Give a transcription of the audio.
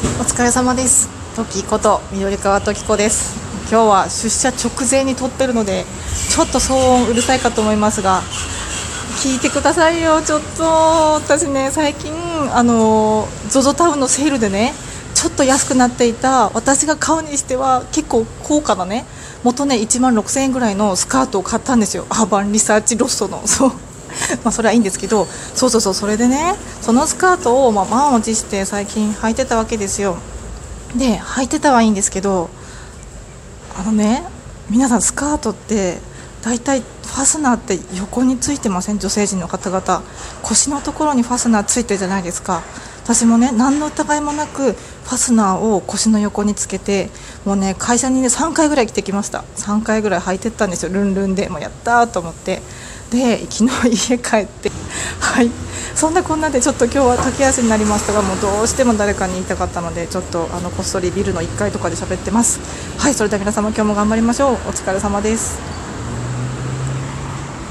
お疲れ様です。時こと緑川時子です。今日は出社直前に撮ってるのでちょっと騒音うるさいかと思いますが聞いてくださいよ。ちょっと私ね最近あの ZOZO タウンのセールでねちょっと安くなっていた私が買うにしては結構高価なね元ね1万6000円ぐらいのスカートを買ったんですよ。アーバンリサーチロストの。そう。まそれはいいんですけどそうそうそうそれでねそのスカートをま満を持して最近履いてたわけですよ。で履いてたはいいんですけどあのね皆さんスカートって大体ファスナーって横についてません？女性陣の方々。腰のところにファスナーついてるじゃないですか。私もね何の疑いもなくファスナーを腰の横につけてもうね会社にね3回ぐらい着てきました。3回ぐらい履いてったんですよ。ルンルンで。もうやったと思って。で昨日家帰ってはい。そんなこんなでちょっと今日は駆け足になりましたがもうどうしても誰かに言いたかったのでちょっとあのこっそりビルの1階とかで喋ってます。はいそれでは皆様今日も頑張りましょう。お疲れ様です。